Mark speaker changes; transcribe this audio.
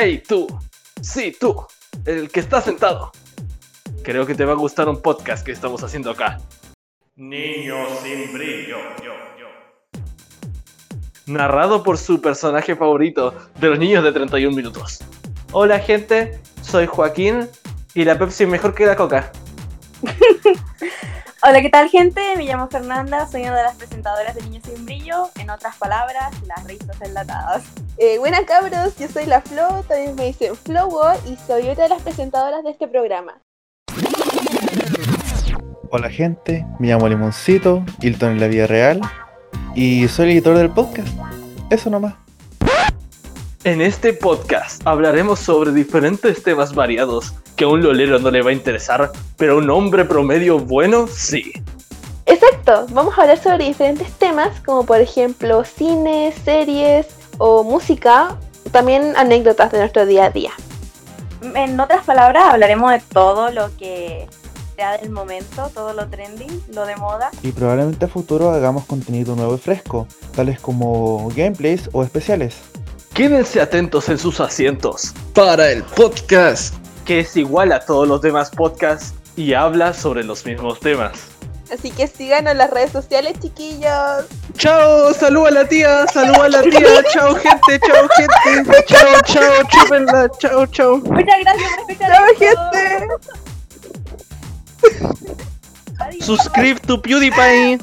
Speaker 1: Hey tú, sí tú, el que está sentado. Creo que te va a gustar un podcast que estamos haciendo acá.
Speaker 2: Niños sin brillo, yo, yo.
Speaker 1: Narrado por su personaje favorito de los niños de 31 minutos. Hola gente, soy Joaquín y la Pepsi es mejor que la Coca.
Speaker 3: Hola, ¿qué tal gente? Me llamo Fernanda, soy una de las presentadoras de Niños sin Brillo, en otras palabras, las risas enlatadas.
Speaker 4: Eh, buenas cabros, yo soy la Flo, también me dicen Flowo y soy otra de las presentadoras de este programa.
Speaker 5: Hola gente, me llamo Limoncito, Hilton en la vida real y soy el editor del podcast. Eso nomás.
Speaker 1: En este podcast hablaremos sobre diferentes temas variados que a un lolero no le va a interesar, pero a un hombre promedio bueno sí.
Speaker 4: Exacto, vamos a hablar sobre diferentes temas como por ejemplo cine, series o música, también anécdotas de nuestro día a día.
Speaker 3: En otras palabras, hablaremos de todo lo que sea del momento, todo lo trending, lo de moda.
Speaker 5: Y probablemente a futuro hagamos contenido nuevo y fresco, tales como gameplays o especiales.
Speaker 1: Quédense atentos en sus asientos para el podcast, que es igual a todos los demás podcasts y habla sobre los mismos temas.
Speaker 4: Así que síganos en las redes sociales, chiquillos.
Speaker 1: Chao, salud a la tía, salud a la tía, chao gente, chao gente, chao, chao, chúpenla, chao, chao.
Speaker 3: Muchas gracias por escuchar.
Speaker 4: Chao, gente.
Speaker 3: Adiós.
Speaker 1: Subscribe to PewDiePie.